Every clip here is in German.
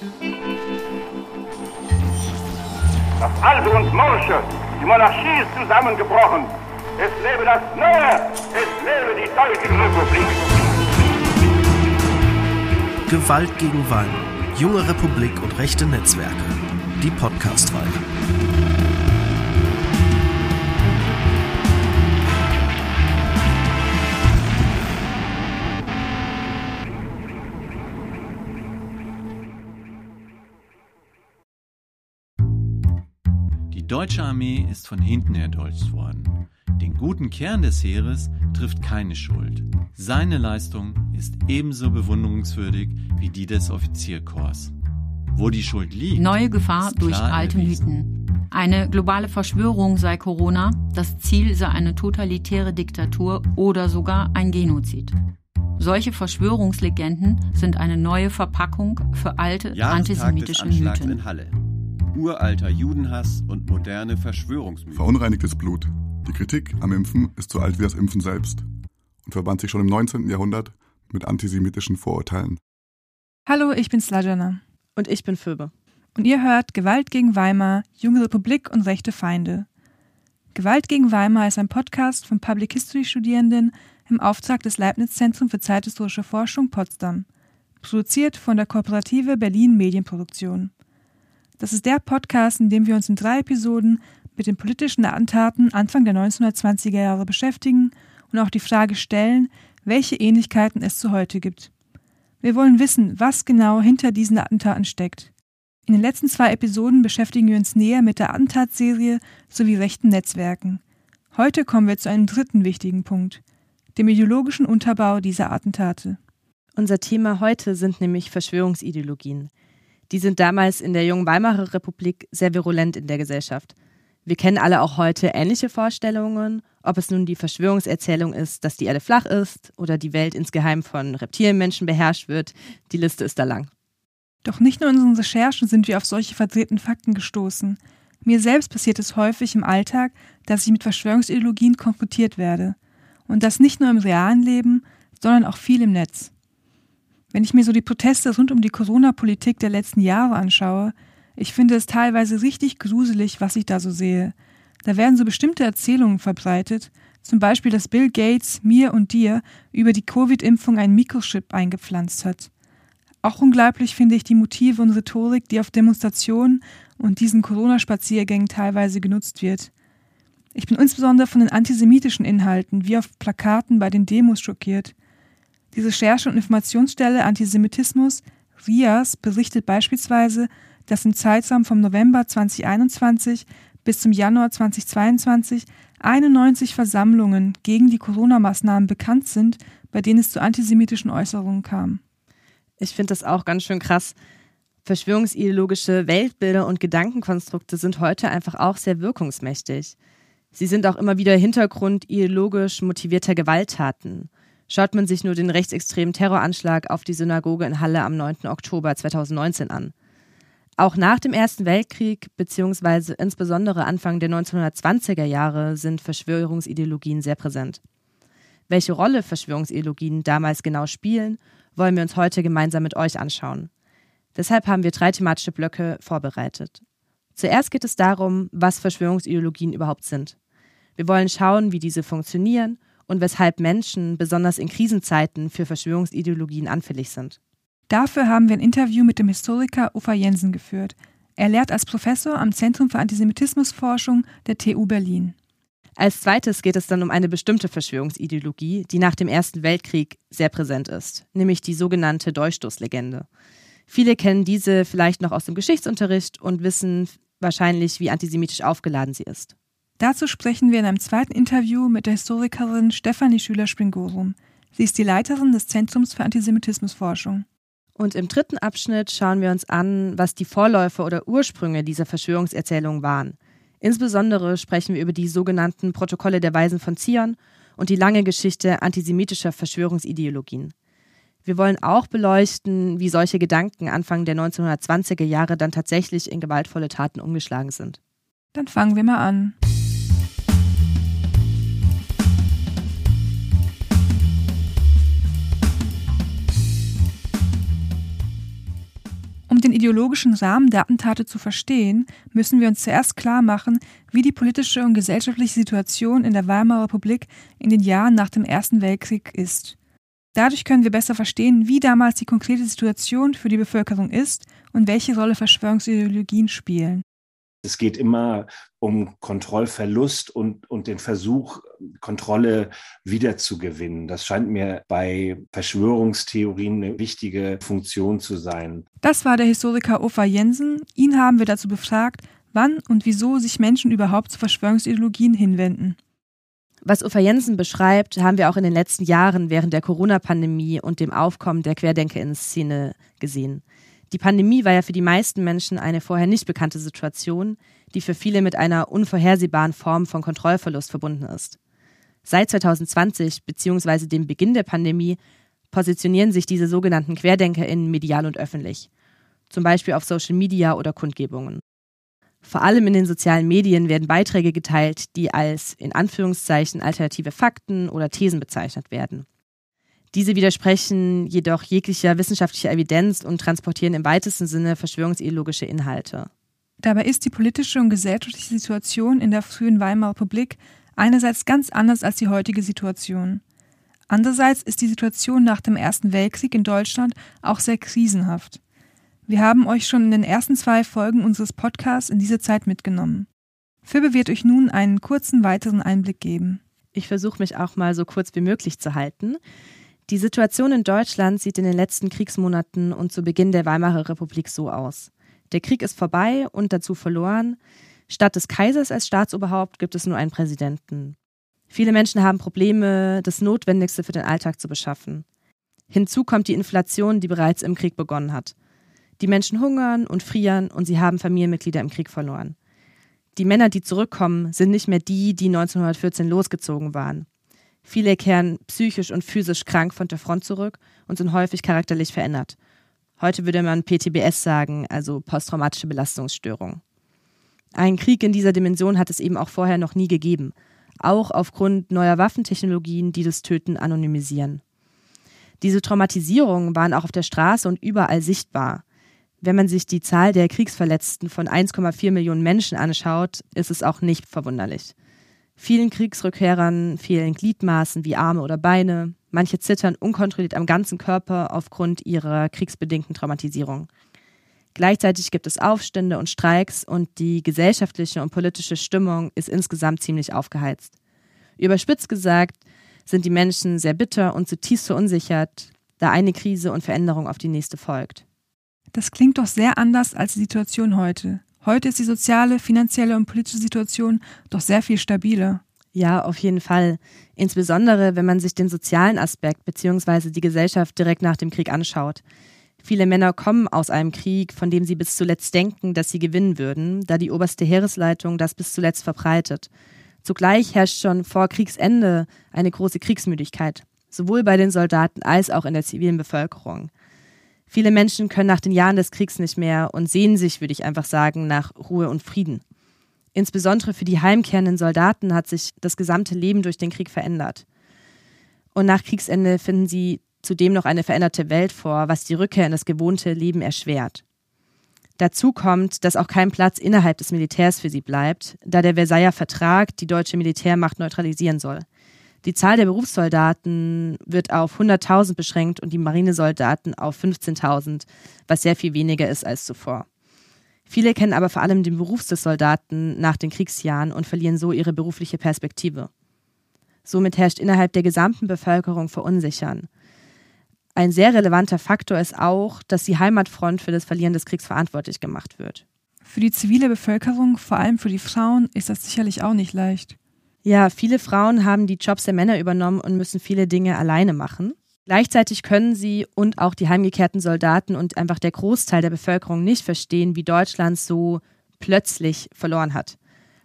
Das Alte und Morsche, die Monarchie ist zusammengebrochen. Es lebe das Neue, es lebe die Deutsche Republik. Gewalt gegen Wahlen, junge Republik und rechte Netzwerke. Die Podcast-Reihe. Deutsche Armee ist von hinten erdolcht worden. Den guten Kern des Heeres trifft keine Schuld. Seine Leistung ist ebenso bewunderungswürdig wie die des Offizierkorps. Wo die Schuld liegt. Neue Gefahr durch alte erwiesen. Mythen. Eine globale Verschwörung sei Corona, das Ziel sei eine totalitäre Diktatur oder sogar ein Genozid. Solche Verschwörungslegenden sind eine neue Verpackung für alte antisemitische Mythen. In Halle uralter Judenhass und moderne Verschwörungsmythen. Verunreinigtes Blut. Die Kritik am Impfen ist so alt wie das Impfen selbst und verband sich schon im 19. Jahrhundert mit antisemitischen Vorurteilen. Hallo, ich bin Slajana. Und ich bin Phoebe. Und ihr hört Gewalt gegen Weimar, Junge Republik und rechte Feinde. Gewalt gegen Weimar ist ein Podcast von Public History Studierenden im Auftrag des Leibniz Zentrum für zeithistorische Forschung Potsdam. Produziert von der Kooperative Berlin Medienproduktion. Das ist der Podcast, in dem wir uns in drei Episoden mit den politischen Attentaten Anfang der 1920er Jahre beschäftigen und auch die Frage stellen, welche Ähnlichkeiten es zu heute gibt. Wir wollen wissen, was genau hinter diesen Attentaten steckt. In den letzten zwei Episoden beschäftigen wir uns näher mit der Attentatserie sowie rechten Netzwerken. Heute kommen wir zu einem dritten wichtigen Punkt, dem ideologischen Unterbau dieser Attentate. Unser Thema heute sind nämlich Verschwörungsideologien. Die sind damals in der jungen Weimarer Republik sehr virulent in der Gesellschaft. Wir kennen alle auch heute ähnliche Vorstellungen, ob es nun die Verschwörungserzählung ist, dass die Erde flach ist oder die Welt insgeheim von Reptilienmenschen beherrscht wird. Die Liste ist da lang. Doch nicht nur in unseren Recherchen sind wir auf solche verdrehten Fakten gestoßen. Mir selbst passiert es häufig im Alltag, dass ich mit Verschwörungsideologien konfrontiert werde. Und das nicht nur im realen Leben, sondern auch viel im Netz. Wenn ich mir so die Proteste rund um die Corona-Politik der letzten Jahre anschaue, ich finde es teilweise richtig gruselig, was ich da so sehe. Da werden so bestimmte Erzählungen verbreitet, zum Beispiel, dass Bill Gates mir und dir über die Covid-Impfung ein Mikrochip eingepflanzt hat. Auch unglaublich finde ich die Motive und Rhetorik, die auf Demonstrationen und diesen Corona-Spaziergängen teilweise genutzt wird. Ich bin insbesondere von den antisemitischen Inhalten wie auf Plakaten bei den Demos schockiert. Die Recherche- und Informationsstelle Antisemitismus, RIAS, berichtet beispielsweise, dass im Zeitraum vom November 2021 bis zum Januar 2022 91 Versammlungen gegen die Corona-Maßnahmen bekannt sind, bei denen es zu antisemitischen Äußerungen kam. Ich finde das auch ganz schön krass. Verschwörungsideologische Weltbilder und Gedankenkonstrukte sind heute einfach auch sehr wirkungsmächtig. Sie sind auch immer wieder Hintergrund ideologisch motivierter Gewalttaten. Schaut man sich nur den rechtsextremen Terroranschlag auf die Synagoge in Halle am 9. Oktober 2019 an. Auch nach dem Ersten Weltkrieg beziehungsweise insbesondere Anfang der 1920er Jahre sind Verschwörungsideologien sehr präsent. Welche Rolle Verschwörungsideologien damals genau spielen, wollen wir uns heute gemeinsam mit euch anschauen. Deshalb haben wir drei thematische Blöcke vorbereitet. Zuerst geht es darum, was Verschwörungsideologien überhaupt sind. Wir wollen schauen, wie diese funktionieren und weshalb Menschen besonders in Krisenzeiten für Verschwörungsideologien anfällig sind. Dafür haben wir ein Interview mit dem Historiker Ufa Jensen geführt. Er lehrt als Professor am Zentrum für Antisemitismusforschung der TU Berlin. Als zweites geht es dann um eine bestimmte Verschwörungsideologie, die nach dem Ersten Weltkrieg sehr präsent ist, nämlich die sogenannte Dolchstoßlegende. Viele kennen diese vielleicht noch aus dem Geschichtsunterricht und wissen wahrscheinlich, wie antisemitisch aufgeladen sie ist. Dazu sprechen wir in einem zweiten Interview mit der Historikerin Stefanie Schüler-Springorum. Sie ist die Leiterin des Zentrums für Antisemitismusforschung. Und im dritten Abschnitt schauen wir uns an, was die Vorläufer oder Ursprünge dieser Verschwörungserzählung waren. Insbesondere sprechen wir über die sogenannten Protokolle der Weisen von Zion und die lange Geschichte antisemitischer Verschwörungsideologien. Wir wollen auch beleuchten, wie solche Gedanken Anfang der 1920er Jahre dann tatsächlich in gewaltvolle Taten umgeschlagen sind. Dann fangen wir mal an. Um den ideologischen Rahmen der Attentate zu verstehen, müssen wir uns zuerst klar machen, wie die politische und gesellschaftliche Situation in der Weimarer Republik in den Jahren nach dem Ersten Weltkrieg ist. Dadurch können wir besser verstehen, wie damals die konkrete Situation für die Bevölkerung ist und welche Rolle Verschwörungsideologien spielen. Es geht immer um Kontrollverlust und, und den Versuch, Kontrolle wiederzugewinnen. Das scheint mir bei Verschwörungstheorien eine wichtige Funktion zu sein. Das war der Historiker Ofa Jensen. Ihn haben wir dazu befragt, wann und wieso sich Menschen überhaupt zu Verschwörungsideologien hinwenden. Was Ufa Jensen beschreibt, haben wir auch in den letzten Jahren während der Corona-Pandemie und dem Aufkommen der Querdenker-Szene gesehen. Die Pandemie war ja für die meisten Menschen eine vorher nicht bekannte Situation, die für viele mit einer unvorhersehbaren Form von Kontrollverlust verbunden ist. Seit 2020 bzw. dem Beginn der Pandemie positionieren sich diese sogenannten QuerdenkerInnen medial und öffentlich, zum Beispiel auf Social Media oder Kundgebungen. Vor allem in den sozialen Medien werden Beiträge geteilt, die als in Anführungszeichen alternative Fakten oder Thesen bezeichnet werden. Diese widersprechen jedoch jeglicher wissenschaftlicher Evidenz und transportieren im weitesten Sinne verschwörungsideologische Inhalte. Dabei ist die politische und gesellschaftliche Situation in der frühen Weimarer Republik einerseits ganz anders als die heutige Situation. Andererseits ist die Situation nach dem Ersten Weltkrieg in Deutschland auch sehr krisenhaft. Wir haben euch schon in den ersten zwei Folgen unseres Podcasts in diese Zeit mitgenommen. Phoebe wird euch nun einen kurzen weiteren Einblick geben. Ich versuche mich auch mal so kurz wie möglich zu halten. Die Situation in Deutschland sieht in den letzten Kriegsmonaten und zu Beginn der Weimarer Republik so aus. Der Krieg ist vorbei und dazu verloren. Statt des Kaisers als Staatsoberhaupt gibt es nur einen Präsidenten. Viele Menschen haben Probleme, das Notwendigste für den Alltag zu beschaffen. Hinzu kommt die Inflation, die bereits im Krieg begonnen hat. Die Menschen hungern und frieren und sie haben Familienmitglieder im Krieg verloren. Die Männer, die zurückkommen, sind nicht mehr die, die 1914 losgezogen waren. Viele kehren psychisch und physisch krank von der Front zurück und sind häufig charakterlich verändert. Heute würde man PTBS sagen, also posttraumatische Belastungsstörung. Einen Krieg in dieser Dimension hat es eben auch vorher noch nie gegeben, auch aufgrund neuer Waffentechnologien, die das Töten anonymisieren. Diese Traumatisierungen waren auch auf der Straße und überall sichtbar. Wenn man sich die Zahl der Kriegsverletzten von 1,4 Millionen Menschen anschaut, ist es auch nicht verwunderlich. Vielen Kriegsrückkehrern fehlen Gliedmaßen wie Arme oder Beine. Manche zittern unkontrolliert am ganzen Körper aufgrund ihrer kriegsbedingten Traumatisierung. Gleichzeitig gibt es Aufstände und Streiks und die gesellschaftliche und politische Stimmung ist insgesamt ziemlich aufgeheizt. Überspitzt gesagt sind die Menschen sehr bitter und zutiefst verunsichert, da eine Krise und Veränderung auf die nächste folgt. Das klingt doch sehr anders als die Situation heute. Heute ist die soziale, finanzielle und politische Situation doch sehr viel stabiler. Ja, auf jeden Fall. Insbesondere, wenn man sich den sozialen Aspekt bzw. die Gesellschaft direkt nach dem Krieg anschaut. Viele Männer kommen aus einem Krieg, von dem sie bis zuletzt denken, dass sie gewinnen würden, da die oberste Heeresleitung das bis zuletzt verbreitet. Zugleich herrscht schon vor Kriegsende eine große Kriegsmüdigkeit, sowohl bei den Soldaten als auch in der zivilen Bevölkerung. Viele Menschen können nach den Jahren des Kriegs nicht mehr und sehnen sich, würde ich einfach sagen, nach Ruhe und Frieden. Insbesondere für die heimkehrenden Soldaten hat sich das gesamte Leben durch den Krieg verändert. Und nach Kriegsende finden sie zudem noch eine veränderte Welt vor, was die Rückkehr in das gewohnte Leben erschwert. Dazu kommt, dass auch kein Platz innerhalb des Militärs für sie bleibt, da der Versailler Vertrag die deutsche Militärmacht neutralisieren soll. Die Zahl der Berufssoldaten wird auf 100.000 beschränkt und die Marinesoldaten auf 15.000, was sehr viel weniger ist als zuvor. Viele kennen aber vor allem den Beruf des Soldaten nach den Kriegsjahren und verlieren so ihre berufliche Perspektive. Somit herrscht innerhalb der gesamten Bevölkerung Verunsichern. Ein sehr relevanter Faktor ist auch, dass die Heimatfront für das Verlieren des Kriegs verantwortlich gemacht wird. Für die zivile Bevölkerung, vor allem für die Frauen, ist das sicherlich auch nicht leicht. Ja, viele Frauen haben die Jobs der Männer übernommen und müssen viele Dinge alleine machen. Gleichzeitig können sie und auch die heimgekehrten Soldaten und einfach der Großteil der Bevölkerung nicht verstehen, wie Deutschland so plötzlich verloren hat.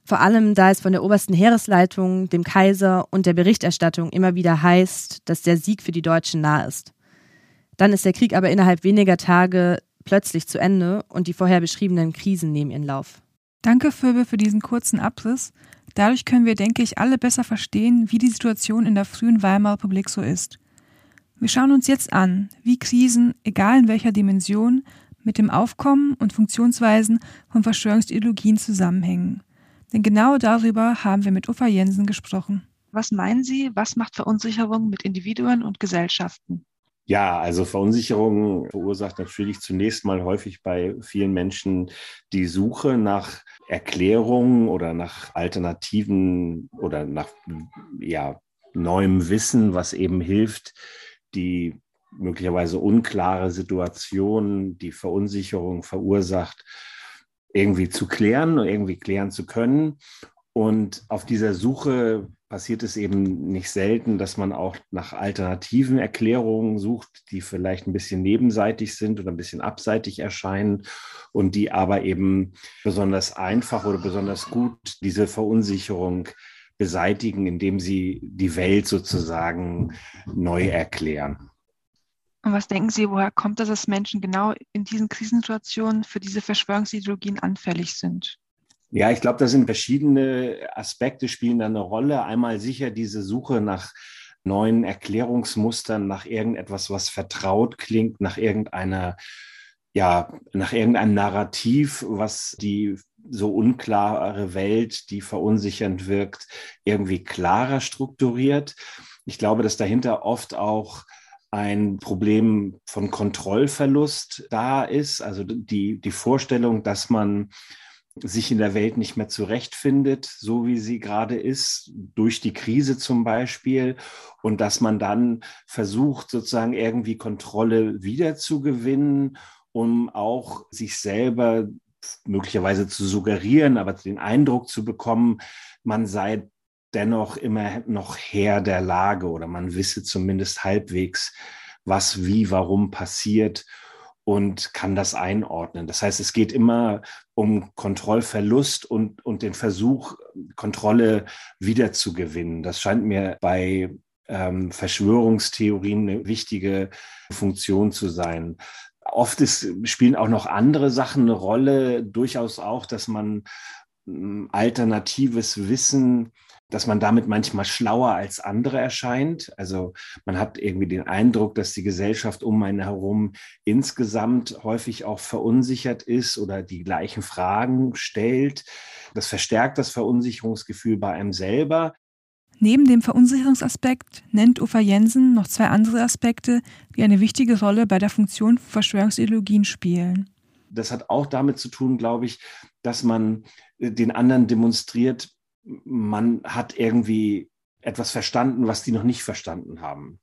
Vor allem, da es von der obersten Heeresleitung, dem Kaiser und der Berichterstattung immer wieder heißt, dass der Sieg für die Deutschen nah ist. Dann ist der Krieg aber innerhalb weniger Tage plötzlich zu Ende und die vorher beschriebenen Krisen nehmen ihren Lauf. Danke, Phoebe, für diesen kurzen Abriss. Dadurch können wir, denke ich, alle besser verstehen, wie die Situation in der frühen Weimarer Republik so ist. Wir schauen uns jetzt an, wie Krisen, egal in welcher Dimension, mit dem Aufkommen und Funktionsweisen von Verschwörungsideologien zusammenhängen. Denn genau darüber haben wir mit Uffa Jensen gesprochen. Was meinen Sie, was macht Verunsicherung mit Individuen und Gesellschaften? Ja, also Verunsicherung verursacht natürlich zunächst mal häufig bei vielen Menschen die Suche nach Erklärungen oder nach Alternativen oder nach ja, neuem Wissen, was eben hilft, die möglicherweise unklare Situation, die Verunsicherung verursacht, irgendwie zu klären und irgendwie klären zu können. Und auf dieser Suche passiert es eben nicht selten, dass man auch nach alternativen Erklärungen sucht, die vielleicht ein bisschen nebenseitig sind oder ein bisschen abseitig erscheinen und die aber eben besonders einfach oder besonders gut diese Verunsicherung beseitigen, indem sie die Welt sozusagen neu erklären. Und was denken Sie, woher kommt das, dass Menschen genau in diesen Krisensituationen für diese Verschwörungsideologien anfällig sind? Ja, ich glaube, da sind verschiedene Aspekte spielen da eine Rolle. Einmal sicher diese Suche nach neuen Erklärungsmustern, nach irgendetwas, was vertraut klingt, nach irgendeiner, ja, nach irgendeinem Narrativ, was die so unklare Welt, die verunsichernd wirkt, irgendwie klarer strukturiert. Ich glaube, dass dahinter oft auch ein Problem von Kontrollverlust da ist. Also die, die Vorstellung, dass man sich in der Welt nicht mehr zurechtfindet, so wie sie gerade ist, durch die Krise zum Beispiel, und dass man dann versucht, sozusagen irgendwie Kontrolle wiederzugewinnen, um auch sich selber möglicherweise zu suggerieren, aber den Eindruck zu bekommen, man sei dennoch immer noch Herr der Lage oder man wisse zumindest halbwegs, was wie, warum passiert und kann das einordnen. Das heißt, es geht immer um Kontrollverlust und, und den Versuch, Kontrolle wiederzugewinnen. Das scheint mir bei ähm, Verschwörungstheorien eine wichtige Funktion zu sein. Oft ist, spielen auch noch andere Sachen eine Rolle, durchaus auch, dass man ähm, alternatives Wissen dass man damit manchmal schlauer als andere erscheint. Also man hat irgendwie den Eindruck, dass die Gesellschaft um einen herum insgesamt häufig auch verunsichert ist oder die gleichen Fragen stellt. Das verstärkt das Verunsicherungsgefühl bei einem selber. Neben dem Verunsicherungsaspekt nennt Ufa Jensen noch zwei andere Aspekte, die eine wichtige Rolle bei der Funktion von Verschwörungsideologien spielen. Das hat auch damit zu tun, glaube ich, dass man den anderen demonstriert, man hat irgendwie etwas verstanden, was die noch nicht verstanden haben.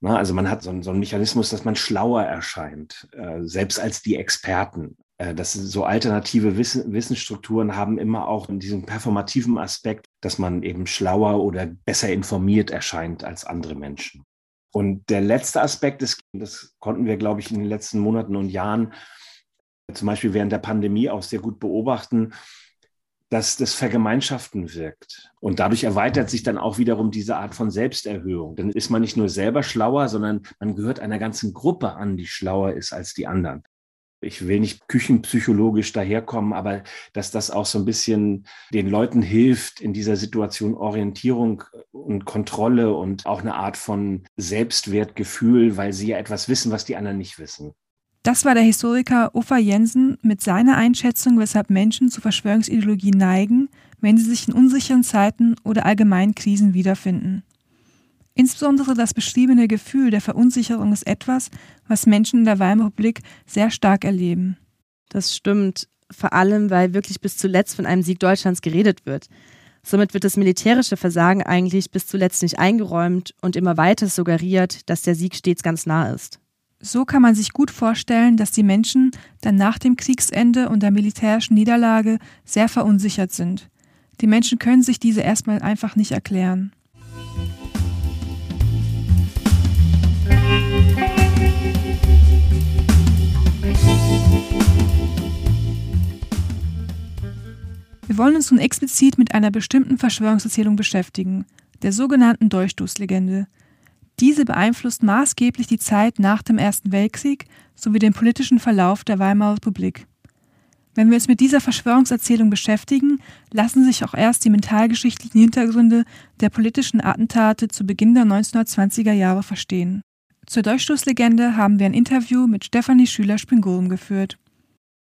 Na, also man hat so, so, einen Mechanismus, dass man schlauer erscheint, äh, selbst als die Experten. Äh, das so alternative Wissen, Wissensstrukturen haben immer auch diesen performativen Aspekt, dass man eben schlauer oder besser informiert erscheint als andere Menschen. Und der letzte Aspekt ist, das konnten wir, glaube ich, in den letzten Monaten und Jahren, zum Beispiel während der Pandemie auch sehr gut beobachten, dass das Vergemeinschaften wirkt. Und dadurch erweitert sich dann auch wiederum diese Art von Selbsterhöhung. Dann ist man nicht nur selber schlauer, sondern man gehört einer ganzen Gruppe an, die schlauer ist als die anderen. Ich will nicht küchenpsychologisch daherkommen, aber dass das auch so ein bisschen den Leuten hilft, in dieser Situation Orientierung und Kontrolle und auch eine Art von Selbstwertgefühl, weil sie ja etwas wissen, was die anderen nicht wissen. Das war der Historiker Uffa Jensen mit seiner Einschätzung, weshalb Menschen zu Verschwörungsideologie neigen, wenn sie sich in unsicheren Zeiten oder allgemeinen Krisen wiederfinden. Insbesondere das beschriebene Gefühl der Verunsicherung ist etwas, was Menschen in der Weimarer Republik sehr stark erleben. Das stimmt, vor allem weil wirklich bis zuletzt von einem Sieg Deutschlands geredet wird. Somit wird das militärische Versagen eigentlich bis zuletzt nicht eingeräumt und immer weiter suggeriert, dass der Sieg stets ganz nah ist. So kann man sich gut vorstellen, dass die Menschen dann nach dem Kriegsende und der militärischen Niederlage sehr verunsichert sind. Die Menschen können sich diese erstmal einfach nicht erklären. Wir wollen uns nun explizit mit einer bestimmten Verschwörungserzählung beschäftigen, der sogenannten Dolchstoßlegende. Diese beeinflusst maßgeblich die Zeit nach dem Ersten Weltkrieg sowie den politischen Verlauf der Weimarer Republik. Wenn wir uns mit dieser Verschwörungserzählung beschäftigen, lassen sich auch erst die mentalgeschichtlichen Hintergründe der politischen Attentate zu Beginn der 1920er Jahre verstehen. Zur Durchstoßlegende haben wir ein Interview mit Stefanie Schüler-Spingurum geführt.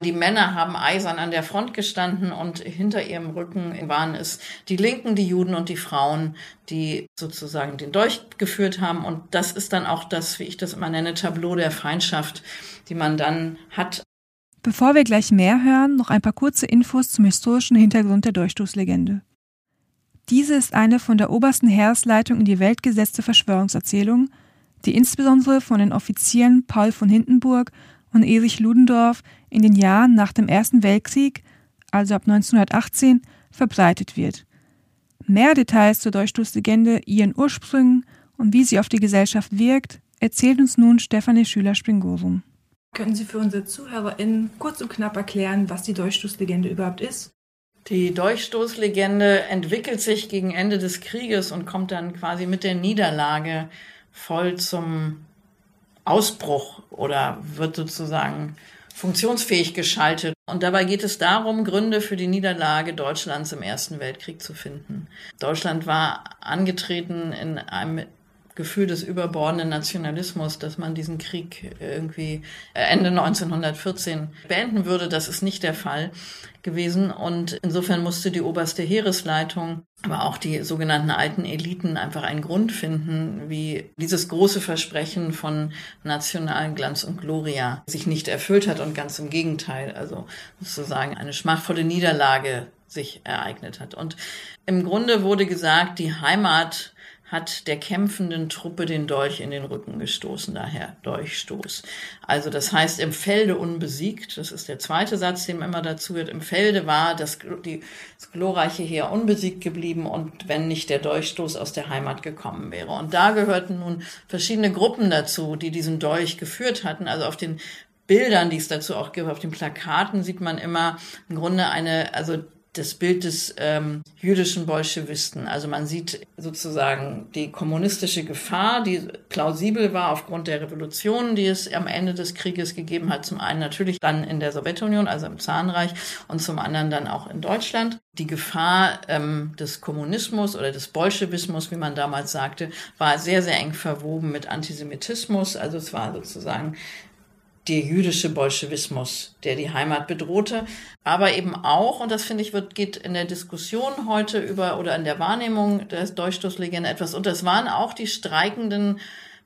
Die Männer haben eisern an der Front gestanden und hinter ihrem Rücken waren es die Linken, die Juden und die Frauen, die sozusagen den Dolch geführt haben. Und das ist dann auch das, wie ich das immer nenne, Tableau der Feindschaft, die man dann hat. Bevor wir gleich mehr hören, noch ein paar kurze Infos zum historischen Hintergrund der Durchstoßlegende. Diese ist eine von der obersten Heeresleitung in die Welt gesetzte Verschwörungserzählung, die insbesondere von den Offizieren Paul von Hindenburg und Erich Ludendorff in den Jahren nach dem Ersten Weltkrieg, also ab 1918, verbreitet wird. Mehr Details zur Durchstoßlegende, ihren Ursprüngen und wie sie auf die Gesellschaft wirkt, erzählt uns nun Stefanie Schüler-Springorum. Können Sie für unsere ZuhörerInnen kurz und knapp erklären, was die Durchstoßlegende überhaupt ist? Die Durchstoßlegende entwickelt sich gegen Ende des Krieges und kommt dann quasi mit der Niederlage voll zum Ausbruch oder wird sozusagen funktionsfähig geschaltet. Und dabei geht es darum, Gründe für die Niederlage Deutschlands im Ersten Weltkrieg zu finden. Deutschland war angetreten in einem Gefühl des überbordenden Nationalismus, dass man diesen Krieg irgendwie Ende 1914 beenden würde. Das ist nicht der Fall gewesen. Und insofern musste die oberste Heeresleitung, aber auch die sogenannten alten Eliten einfach einen Grund finden, wie dieses große Versprechen von nationalen Glanz und Gloria sich nicht erfüllt hat und ganz im Gegenteil, also sozusagen eine schmachvolle Niederlage sich ereignet hat. Und im Grunde wurde gesagt, die Heimat hat der kämpfenden Truppe den Dolch in den Rücken gestoßen, daher Dolchstoß. Also das heißt im Felde unbesiegt, das ist der zweite Satz, den immer dazu wird, im Felde war das, die, das glorreiche Heer unbesiegt geblieben und wenn nicht der Dolchstoß aus der Heimat gekommen wäre. Und da gehörten nun verschiedene Gruppen dazu, die diesen Dolch geführt hatten, also auf den Bildern, die es dazu auch gibt, auf den Plakaten sieht man immer im Grunde eine, also das Bild des ähm, jüdischen Bolschewisten. Also man sieht sozusagen die kommunistische Gefahr, die plausibel war aufgrund der Revolutionen, die es am Ende des Krieges gegeben hat. Zum einen natürlich dann in der Sowjetunion, also im Zarenreich, und zum anderen dann auch in Deutschland. Die Gefahr ähm, des Kommunismus oder des Bolschewismus, wie man damals sagte, war sehr, sehr eng verwoben mit Antisemitismus. Also es war sozusagen der jüdische Bolschewismus, der die Heimat bedrohte, aber eben auch, und das finde ich, wird, geht in der Diskussion heute über oder in der Wahrnehmung der Durchstoßlegende etwas, und das waren auch die streikenden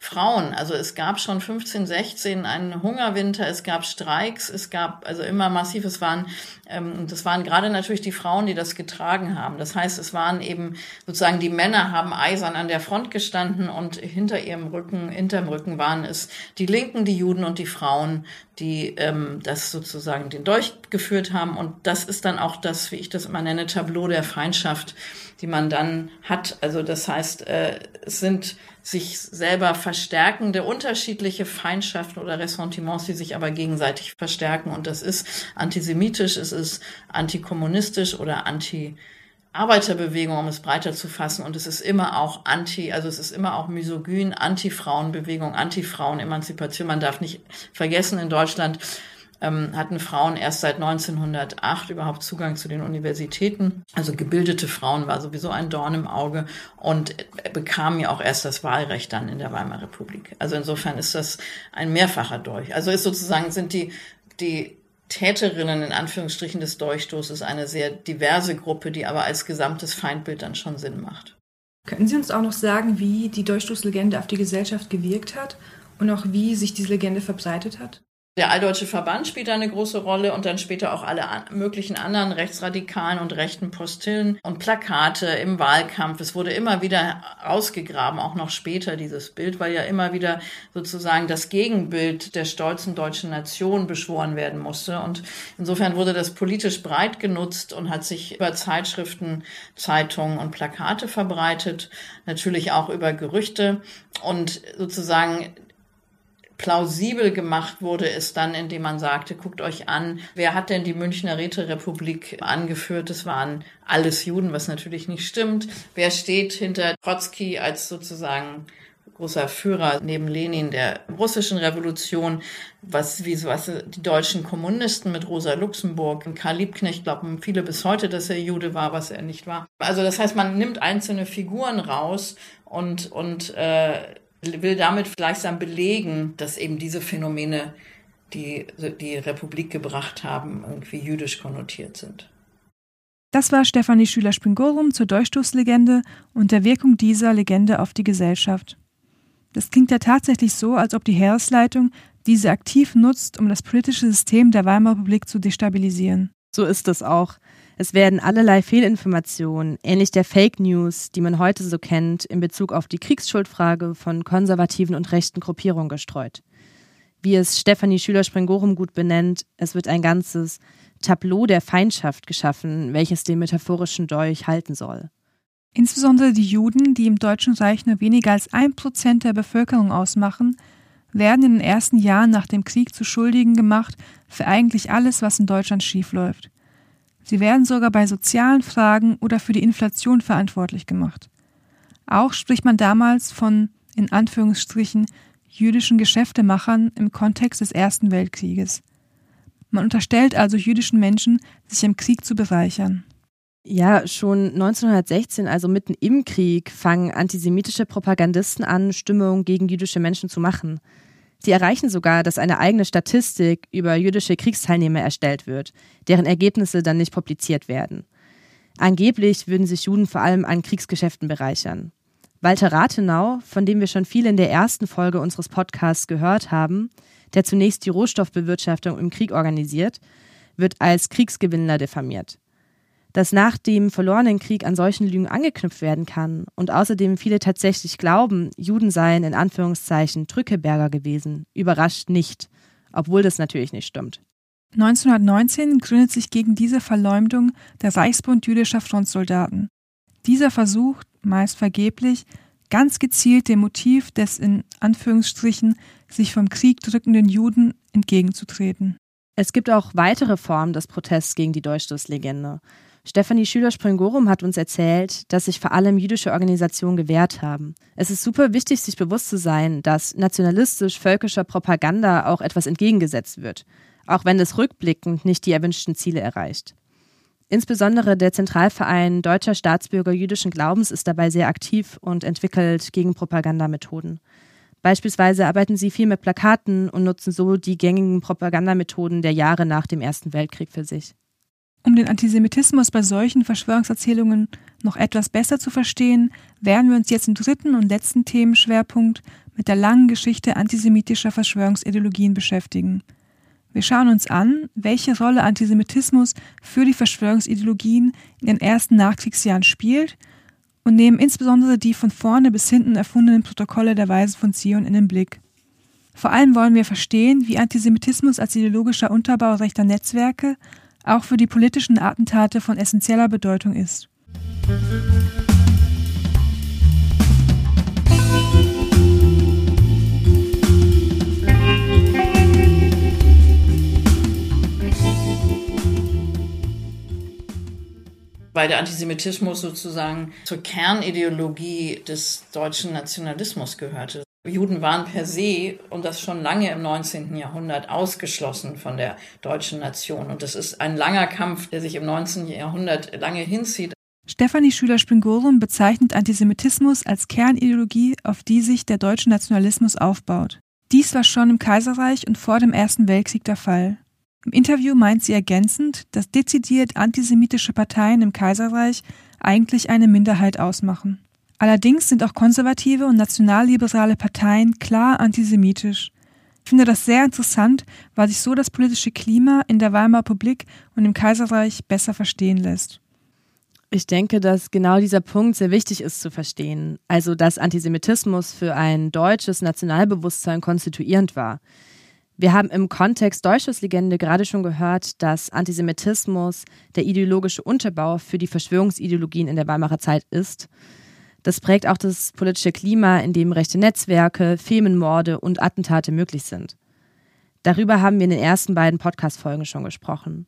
Frauen. Also es gab schon 15, 16 einen Hungerwinter, es gab Streiks, es gab also immer massiv, es waren, ähm, das waren gerade natürlich die Frauen, die das getragen haben. Das heißt, es waren eben sozusagen die Männer haben eisern an der Front gestanden und hinter ihrem Rücken, hinterm Rücken waren es die Linken, die Juden und die Frauen, die ähm, das sozusagen den Dolch geführt haben. Und das ist dann auch das, wie ich das immer nenne, Tableau der Feindschaft, die man dann hat. Also das heißt, äh, es sind sich selber verstärkende unterschiedliche Feindschaften oder Ressentiments, die sich aber gegenseitig verstärken. Und das ist antisemitisch, es ist antikommunistisch oder anti Arbeiterbewegung, um es breiter zu fassen. Und es ist immer auch anti, also es ist immer auch misogyn, anti-Frauenbewegung, anti-Frauen-Emanzipation. Man darf nicht vergessen, in Deutschland hatten Frauen erst seit 1908 überhaupt Zugang zu den Universitäten. Also gebildete Frauen war sowieso ein Dorn im Auge und bekamen ja auch erst das Wahlrecht dann in der Weimarer Republik. Also insofern ist das ein mehrfacher Dolch. Also ist sozusagen sind die, die Täterinnen in Anführungsstrichen des Durchstoßes eine sehr diverse Gruppe, die aber als gesamtes Feindbild dann schon Sinn macht. Können Sie uns auch noch sagen, wie die Durchstoßlegende auf die Gesellschaft gewirkt hat und auch wie sich diese Legende verbreitet hat? Der Alldeutsche Verband spielt eine große Rolle und dann später auch alle möglichen anderen rechtsradikalen und rechten Postillen und Plakate im Wahlkampf. Es wurde immer wieder ausgegraben, auch noch später dieses Bild, weil ja immer wieder sozusagen das Gegenbild der stolzen deutschen Nation beschworen werden musste. Und insofern wurde das politisch breit genutzt und hat sich über Zeitschriften, Zeitungen und Plakate verbreitet, natürlich auch über Gerüchte und sozusagen plausibel gemacht wurde es dann, indem man sagte, guckt euch an, wer hat denn die Münchner Räterepublik angeführt? Das waren alles Juden, was natürlich nicht stimmt. Wer steht hinter Trotzki als sozusagen großer Führer neben Lenin der russischen Revolution, was wie was die deutschen Kommunisten mit Rosa Luxemburg und Karl Liebknecht glauben viele bis heute, dass er Jude war, was er nicht war. Also das heißt, man nimmt einzelne Figuren raus und und äh, will damit gleichsam belegen, dass eben diese Phänomene, die die Republik gebracht haben, irgendwie jüdisch konnotiert sind. Das war Stefanie Schüler-Springorum zur Durchstoßlegende und der Wirkung dieser Legende auf die Gesellschaft. Das klingt ja tatsächlich so, als ob die Heeresleitung diese aktiv nutzt, um das politische System der Weimarer Republik zu destabilisieren. So ist es auch. Es werden allerlei Fehlinformationen, ähnlich der Fake News, die man heute so kennt, in Bezug auf die Kriegsschuldfrage von konservativen und rechten Gruppierungen gestreut. Wie es Stefanie Schüler-Sprengorum gut benennt, es wird ein ganzes Tableau der Feindschaft geschaffen, welches den metaphorischen Dolch halten soll. Insbesondere die Juden, die im Deutschen Reich nur weniger als ein Prozent der Bevölkerung ausmachen, werden in den ersten Jahren nach dem Krieg zu Schuldigen gemacht für eigentlich alles, was in Deutschland schiefläuft. Sie werden sogar bei sozialen Fragen oder für die Inflation verantwortlich gemacht. Auch spricht man damals von, in Anführungsstrichen, jüdischen Geschäftemachern im Kontext des Ersten Weltkrieges. Man unterstellt also jüdischen Menschen, sich im Krieg zu bereichern. Ja, schon 1916, also mitten im Krieg, fangen antisemitische Propagandisten an, Stimmung gegen jüdische Menschen zu machen. Sie erreichen sogar, dass eine eigene Statistik über jüdische Kriegsteilnehmer erstellt wird, deren Ergebnisse dann nicht publiziert werden. Angeblich würden sich Juden vor allem an Kriegsgeschäften bereichern. Walter Rathenau, von dem wir schon viel in der ersten Folge unseres Podcasts gehört haben, der zunächst die Rohstoffbewirtschaftung im Krieg organisiert, wird als Kriegsgewinnler diffamiert dass nach dem verlorenen Krieg an solchen Lügen angeknüpft werden kann und außerdem viele tatsächlich glauben, Juden seien in Anführungszeichen Drückeberger gewesen, überrascht nicht, obwohl das natürlich nicht stimmt. 1919 gründet sich gegen diese Verleumdung der Reichsbund jüdischer Frontsoldaten. Dieser versucht, meist vergeblich, ganz gezielt dem Motiv des in Anführungsstrichen sich vom Krieg drückenden Juden entgegenzutreten. Es gibt auch weitere Formen des Protests gegen die Deutschstoßlegende. Stefanie Schüler-Springorum hat uns erzählt, dass sich vor allem jüdische Organisationen gewehrt haben. Es ist super wichtig, sich bewusst zu sein, dass nationalistisch-völkischer Propaganda auch etwas entgegengesetzt wird, auch wenn es rückblickend nicht die erwünschten Ziele erreicht. Insbesondere der Zentralverein Deutscher Staatsbürger jüdischen Glaubens ist dabei sehr aktiv und entwickelt Gegenpropagandamethoden. Beispielsweise arbeiten sie viel mit Plakaten und nutzen so die gängigen Propagandamethoden der Jahre nach dem Ersten Weltkrieg für sich. Um den Antisemitismus bei solchen Verschwörungserzählungen noch etwas besser zu verstehen, werden wir uns jetzt im dritten und letzten Themenschwerpunkt mit der langen Geschichte antisemitischer Verschwörungsideologien beschäftigen. Wir schauen uns an, welche Rolle Antisemitismus für die Verschwörungsideologien in den ersten Nachkriegsjahren spielt und nehmen insbesondere die von vorne bis hinten erfundenen Protokolle der Weisen von Zion in den Blick. Vor allem wollen wir verstehen, wie Antisemitismus als ideologischer Unterbau rechter Netzwerke auch für die politischen Attentate von essentieller Bedeutung ist. weil der Antisemitismus sozusagen zur Kernideologie des deutschen Nationalismus gehörte. Juden waren per se und das schon lange im 19. Jahrhundert ausgeschlossen von der deutschen Nation. Und das ist ein langer Kampf, der sich im 19. Jahrhundert lange hinzieht. Stefanie Schüler-Springorum bezeichnet Antisemitismus als Kernideologie, auf die sich der deutsche Nationalismus aufbaut. Dies war schon im Kaiserreich und vor dem Ersten Weltkrieg der Fall. Im Interview meint sie ergänzend, dass dezidiert antisemitische Parteien im Kaiserreich eigentlich eine Minderheit ausmachen. Allerdings sind auch konservative und nationalliberale Parteien klar antisemitisch. Ich finde das sehr interessant, weil sich so das politische Klima in der Weimarer Republik und im Kaiserreich besser verstehen lässt. Ich denke, dass genau dieser Punkt sehr wichtig ist zu verstehen. Also, dass Antisemitismus für ein deutsches Nationalbewusstsein konstituierend war. Wir haben im Kontext Deutsches Legende gerade schon gehört, dass Antisemitismus der ideologische Unterbau für die Verschwörungsideologien in der Weimarer Zeit ist. Das prägt auch das politische Klima, in dem rechte Netzwerke, Firmenmorde und Attentate möglich sind. Darüber haben wir in den ersten beiden Podcast-Folgen schon gesprochen.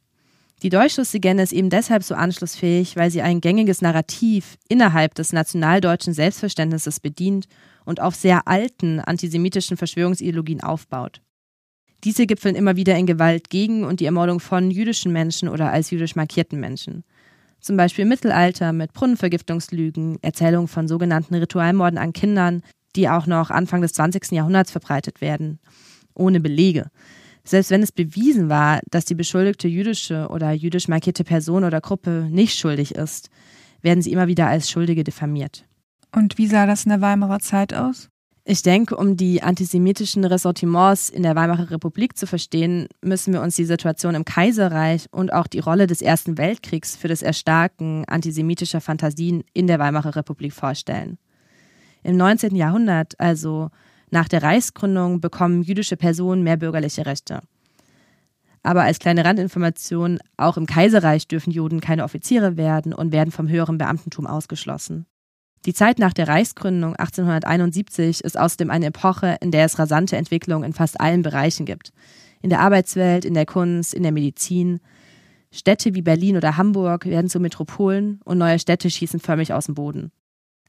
Die Deutschschlusslegende ist eben deshalb so anschlussfähig, weil sie ein gängiges Narrativ innerhalb des nationaldeutschen Selbstverständnisses bedient und auf sehr alten antisemitischen Verschwörungsideologien aufbaut. Diese gipfeln immer wieder in Gewalt gegen und die Ermordung von jüdischen Menschen oder als jüdisch markierten Menschen. Zum Beispiel im Mittelalter mit Brunnenvergiftungslügen, Erzählungen von sogenannten Ritualmorden an Kindern, die auch noch Anfang des 20. Jahrhunderts verbreitet werden, ohne Belege. Selbst wenn es bewiesen war, dass die beschuldigte jüdische oder jüdisch markierte Person oder Gruppe nicht schuldig ist, werden sie immer wieder als Schuldige diffamiert. Und wie sah das in der Weimarer Zeit aus? Ich denke, um die antisemitischen Ressortiments in der Weimarer Republik zu verstehen, müssen wir uns die Situation im Kaiserreich und auch die Rolle des Ersten Weltkriegs für das Erstarken antisemitischer Fantasien in der Weimarer Republik vorstellen. Im 19. Jahrhundert, also nach der Reichsgründung, bekommen jüdische Personen mehr bürgerliche Rechte. Aber als kleine Randinformation, auch im Kaiserreich dürfen Juden keine Offiziere werden und werden vom höheren Beamtentum ausgeschlossen. Die Zeit nach der Reichsgründung 1871 ist außerdem eine Epoche, in der es rasante Entwicklungen in fast allen Bereichen gibt. In der Arbeitswelt, in der Kunst, in der Medizin. Städte wie Berlin oder Hamburg werden zu Metropolen und neue Städte schießen förmlich aus dem Boden.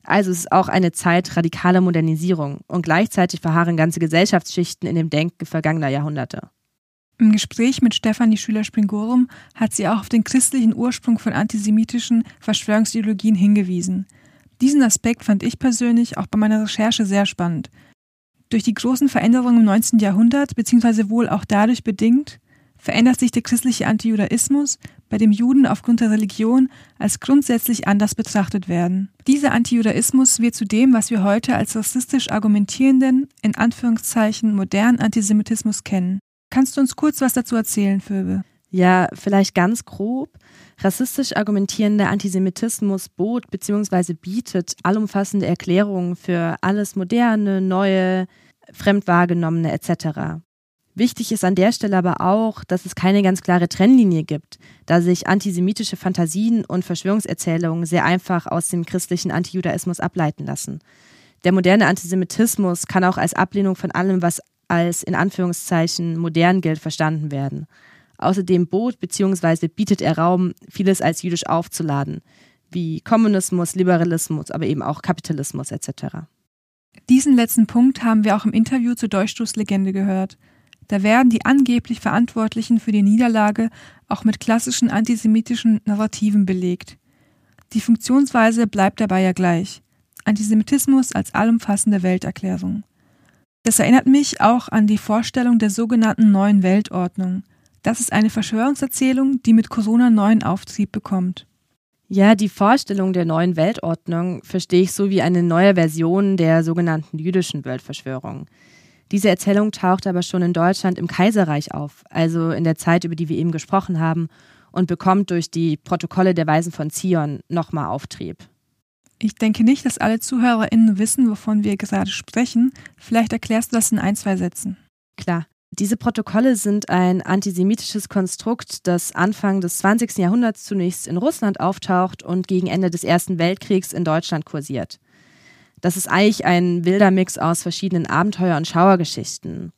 Also es ist auch eine Zeit radikaler Modernisierung und gleichzeitig verharren ganze Gesellschaftsschichten in dem Denken vergangener Jahrhunderte. Im Gespräch mit Stefanie Schüler-Springorum hat sie auch auf den christlichen Ursprung von antisemitischen Verschwörungsideologien hingewiesen. Diesen Aspekt fand ich persönlich auch bei meiner Recherche sehr spannend. Durch die großen Veränderungen im 19. Jahrhundert, beziehungsweise wohl auch dadurch bedingt, verändert sich der christliche Antijudaismus, bei dem Juden aufgrund der Religion als grundsätzlich anders betrachtet werden. Dieser Antijudaismus wird zu dem, was wir heute als rassistisch argumentierenden, in Anführungszeichen modernen Antisemitismus kennen. Kannst du uns kurz was dazu erzählen, Phoebe? Ja, vielleicht ganz grob. Rassistisch argumentierender Antisemitismus bot bzw. bietet allumfassende Erklärungen für alles Moderne, Neue, Fremdwahrgenommene etc. Wichtig ist an der Stelle aber auch, dass es keine ganz klare Trennlinie gibt, da sich antisemitische Fantasien und Verschwörungserzählungen sehr einfach aus dem christlichen Antijudaismus ableiten lassen. Der moderne Antisemitismus kann auch als Ablehnung von allem, was als in Anführungszeichen modern gilt, verstanden werden. Außerdem bot bzw. bietet er Raum, vieles als jüdisch aufzuladen, wie Kommunismus, Liberalismus, aber eben auch Kapitalismus etc. Diesen letzten Punkt haben wir auch im Interview zur Durchstoßlegende gehört. Da werden die angeblich Verantwortlichen für die Niederlage auch mit klassischen antisemitischen Narrativen belegt. Die Funktionsweise bleibt dabei ja gleich. Antisemitismus als allumfassende Welterklärung. Das erinnert mich auch an die Vorstellung der sogenannten neuen Weltordnung. Das ist eine Verschwörungserzählung, die mit Corona neuen Auftrieb bekommt. Ja, die Vorstellung der neuen Weltordnung verstehe ich so wie eine neue Version der sogenannten jüdischen Weltverschwörung. Diese Erzählung taucht aber schon in Deutschland im Kaiserreich auf, also in der Zeit, über die wir eben gesprochen haben, und bekommt durch die Protokolle der Weisen von Zion nochmal Auftrieb. Ich denke nicht, dass alle ZuhörerInnen wissen, wovon wir gerade sprechen. Vielleicht erklärst du das in ein, zwei Sätzen. Klar. Diese Protokolle sind ein antisemitisches Konstrukt, das Anfang des 20. Jahrhunderts zunächst in Russland auftaucht und gegen Ende des Ersten Weltkriegs in Deutschland kursiert. Das ist eigentlich ein wilder Mix aus verschiedenen Abenteuer- und Schauergeschichten.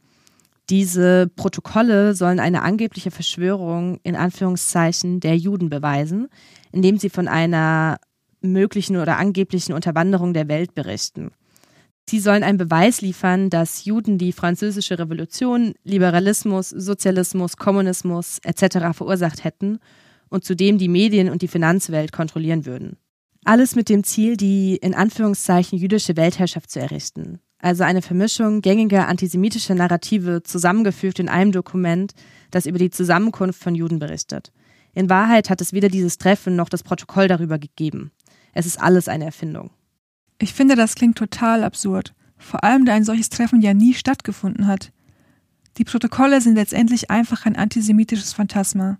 Diese Protokolle sollen eine angebliche Verschwörung in Anführungszeichen der Juden beweisen, indem sie von einer möglichen oder angeblichen Unterwanderung der Welt berichten. Sie sollen einen Beweis liefern, dass Juden die französische Revolution, Liberalismus, Sozialismus, Kommunismus etc. verursacht hätten und zudem die Medien und die Finanzwelt kontrollieren würden. Alles mit dem Ziel, die in Anführungszeichen jüdische Weltherrschaft zu errichten. Also eine Vermischung gängiger antisemitischer Narrative zusammengefügt in einem Dokument, das über die Zusammenkunft von Juden berichtet. In Wahrheit hat es weder dieses Treffen noch das Protokoll darüber gegeben. Es ist alles eine Erfindung. Ich finde, das klingt total absurd. Vor allem, da ein solches Treffen ja nie stattgefunden hat. Die Protokolle sind letztendlich einfach ein antisemitisches Phantasma.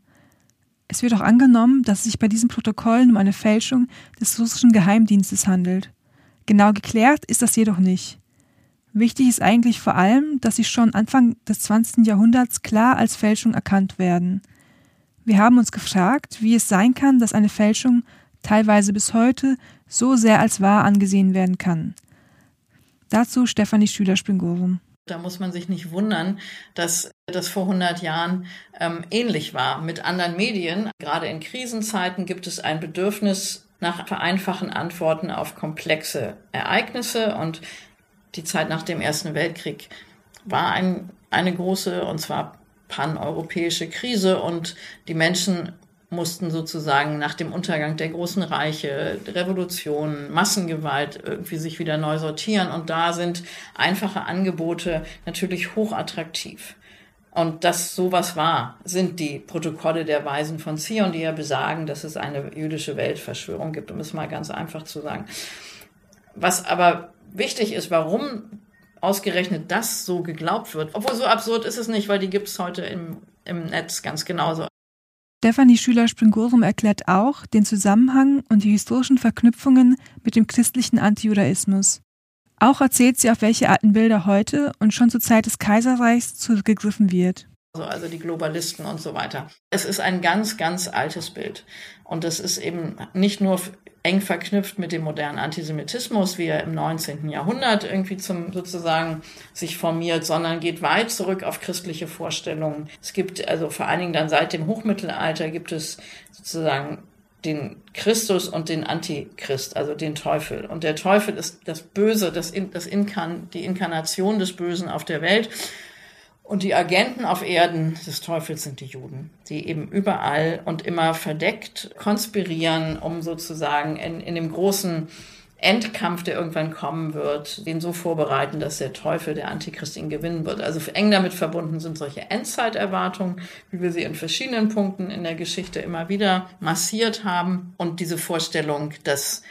Es wird auch angenommen, dass es sich bei diesen Protokollen um eine Fälschung des russischen Geheimdienstes handelt. Genau geklärt ist das jedoch nicht. Wichtig ist eigentlich vor allem, dass sie schon Anfang des 20. Jahrhunderts klar als Fälschung erkannt werden. Wir haben uns gefragt, wie es sein kann, dass eine Fälschung teilweise bis heute so sehr als wahr angesehen werden kann. Dazu Stefanie Schüler-Springorum. Da muss man sich nicht wundern, dass das vor 100 Jahren ähm, ähnlich war mit anderen Medien. Gerade in Krisenzeiten gibt es ein Bedürfnis nach vereinfachen Antworten auf komplexe Ereignisse und die Zeit nach dem Ersten Weltkrieg war ein, eine große und zwar paneuropäische Krise und die Menschen mussten sozusagen nach dem Untergang der großen Reiche, Revolutionen, Massengewalt irgendwie sich wieder neu sortieren. Und da sind einfache Angebote natürlich hochattraktiv. Und dass sowas war, sind die Protokolle der Weisen von Zion, die ja besagen, dass es eine jüdische Weltverschwörung gibt, um es mal ganz einfach zu sagen. Was aber wichtig ist, warum ausgerechnet das so geglaubt wird. Obwohl so absurd ist es nicht, weil die gibt es heute im, im Netz ganz genauso. Stefanie Schüler-Springorum erklärt auch den Zusammenhang und die historischen Verknüpfungen mit dem christlichen Antijudaismus. Auch erzählt sie, auf welche alten Bilder heute und schon zur Zeit des Kaiserreichs zurückgegriffen wird. Also die Globalisten und so weiter. Es ist ein ganz, ganz altes Bild. Und das ist eben nicht nur eng verknüpft mit dem modernen Antisemitismus, wie er im 19. Jahrhundert irgendwie zum sozusagen sich formiert, sondern geht weit zurück auf christliche Vorstellungen. Es gibt also vor allen Dingen dann seit dem Hochmittelalter gibt es sozusagen den Christus und den Antichrist, also den Teufel. Und der Teufel ist das Böse, das, das Inkan, die Inkarnation des Bösen auf der Welt. Und die Agenten auf Erden des Teufels sind die Juden, die eben überall und immer verdeckt konspirieren, um sozusagen in, in dem großen Endkampf, der irgendwann kommen wird, den so vorbereiten, dass der Teufel, der Antichrist, ihn gewinnen wird. Also eng damit verbunden sind solche Endzeiterwartungen, wie wir sie in verschiedenen Punkten in der Geschichte immer wieder massiert haben. Und diese Vorstellung, dass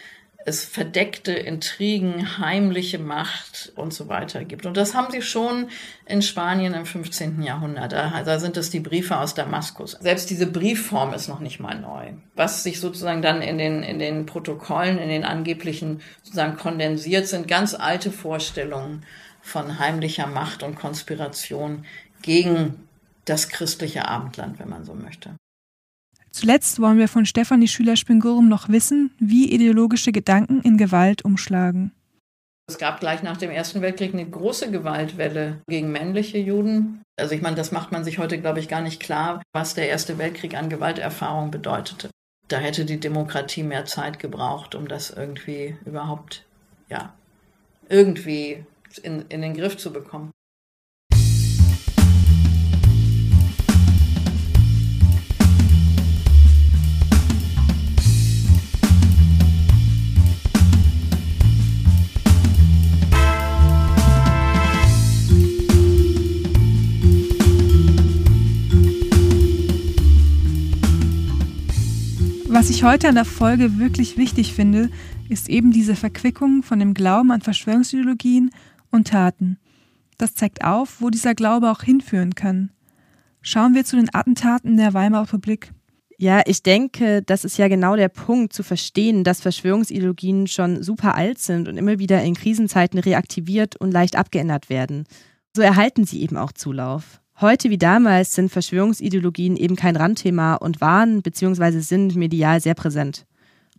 es verdeckte Intrigen, heimliche Macht und so weiter gibt. Und das haben sie schon in Spanien im 15. Jahrhundert. Da, da sind es die Briefe aus Damaskus. Selbst diese Briefform ist noch nicht mal neu. Was sich sozusagen dann in den, in den Protokollen, in den angeblichen sozusagen kondensiert, sind ganz alte Vorstellungen von heimlicher Macht und Konspiration gegen das christliche Abendland, wenn man so möchte. Zuletzt wollen wir von Stefanie Schüler-Spingurum noch wissen, wie ideologische Gedanken in Gewalt umschlagen. Es gab gleich nach dem Ersten Weltkrieg eine große Gewaltwelle gegen männliche Juden. Also ich meine, das macht man sich heute, glaube ich, gar nicht klar, was der Erste Weltkrieg an Gewalterfahrung bedeutete. Da hätte die Demokratie mehr Zeit gebraucht, um das irgendwie überhaupt, ja, irgendwie in, in den Griff zu bekommen. Was ich heute an der Folge wirklich wichtig finde, ist eben diese Verquickung von dem Glauben an Verschwörungsideologien und Taten. Das zeigt auf, wo dieser Glaube auch hinführen kann. Schauen wir zu den Attentaten der Weimarer Republik. Ja, ich denke, das ist ja genau der Punkt, zu verstehen, dass Verschwörungsideologien schon super alt sind und immer wieder in Krisenzeiten reaktiviert und leicht abgeändert werden. So erhalten sie eben auch Zulauf. Heute wie damals sind Verschwörungsideologien eben kein Randthema und waren bzw. sind medial sehr präsent.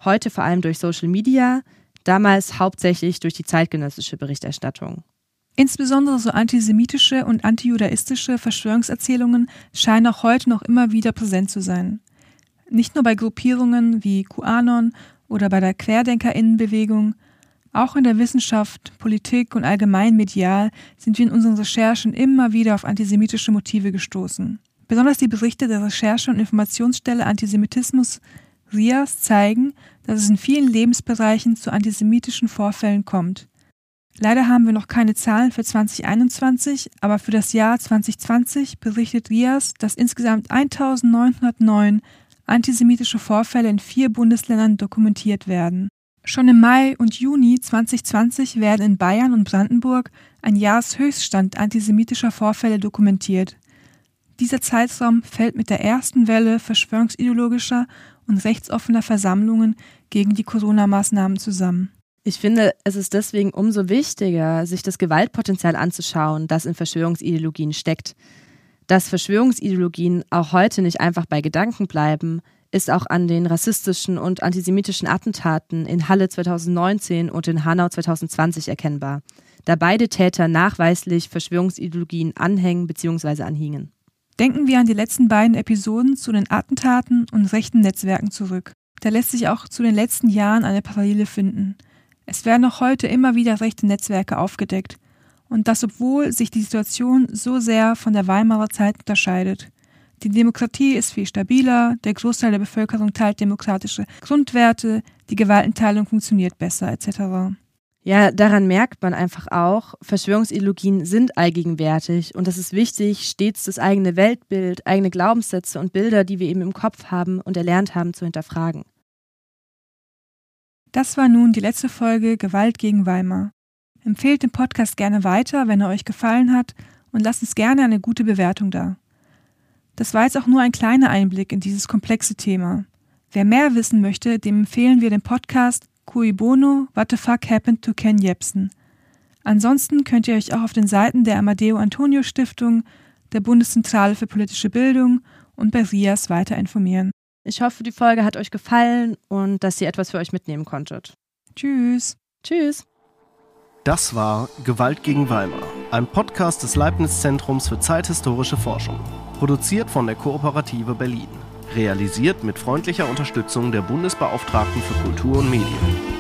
Heute vor allem durch Social Media, damals hauptsächlich durch die zeitgenössische Berichterstattung. Insbesondere so antisemitische und antijudaistische Verschwörungserzählungen scheinen auch heute noch immer wieder präsent zu sein. Nicht nur bei Gruppierungen wie QAnon oder bei der Querdenkerinnenbewegung, auch in der Wissenschaft, Politik und allgemein medial sind wir in unseren Recherchen immer wieder auf antisemitische Motive gestoßen. Besonders die Berichte der Recherche- und Informationsstelle Antisemitismus RIAS zeigen, dass es in vielen Lebensbereichen zu antisemitischen Vorfällen kommt. Leider haben wir noch keine Zahlen für 2021, aber für das Jahr 2020 berichtet RIAS, dass insgesamt 1909 antisemitische Vorfälle in vier Bundesländern dokumentiert werden. Schon im Mai und Juni 2020 werden in Bayern und Brandenburg ein Jahreshöchststand antisemitischer Vorfälle dokumentiert. Dieser Zeitraum fällt mit der ersten Welle verschwörungsideologischer und rechtsoffener Versammlungen gegen die Corona-Maßnahmen zusammen. Ich finde, es ist deswegen umso wichtiger, sich das Gewaltpotenzial anzuschauen, das in Verschwörungsideologien steckt. Dass Verschwörungsideologien auch heute nicht einfach bei Gedanken bleiben, ist auch an den rassistischen und antisemitischen Attentaten in Halle 2019 und in Hanau 2020 erkennbar, da beide Täter nachweislich Verschwörungsideologien anhängen bzw. anhingen. Denken wir an die letzten beiden Episoden zu den Attentaten und rechten Netzwerken zurück. Da lässt sich auch zu den letzten Jahren eine Parallele finden. Es werden auch heute immer wieder rechte Netzwerke aufgedeckt. Und das obwohl sich die Situation so sehr von der Weimarer Zeit unterscheidet. Die Demokratie ist viel stabiler, der Großteil der Bevölkerung teilt demokratische Grundwerte, die Gewaltenteilung funktioniert besser etc. Ja, daran merkt man einfach auch, Verschwörungsideologien sind allgegenwärtig und es ist wichtig, stets das eigene Weltbild, eigene Glaubenssätze und Bilder, die wir eben im Kopf haben und erlernt haben, zu hinterfragen. Das war nun die letzte Folge Gewalt gegen Weimar. Empfehlt den Podcast gerne weiter, wenn er euch gefallen hat und lasst uns gerne eine gute Bewertung da. Das war jetzt auch nur ein kleiner Einblick in dieses komplexe Thema. Wer mehr wissen möchte, dem empfehlen wir den Podcast Cui Bono, What the Fuck Happened to Ken Jebsen. Ansonsten könnt ihr euch auch auf den Seiten der Amadeo Antonio Stiftung, der Bundeszentrale für politische Bildung und bei RIAS weiter informieren. Ich hoffe, die Folge hat euch gefallen und dass ihr etwas für euch mitnehmen konntet. Tschüss. Tschüss. Das war Gewalt gegen Weimar, ein Podcast des Leibniz Zentrums für zeithistorische Forschung, produziert von der Kooperative Berlin, realisiert mit freundlicher Unterstützung der Bundesbeauftragten für Kultur und Medien.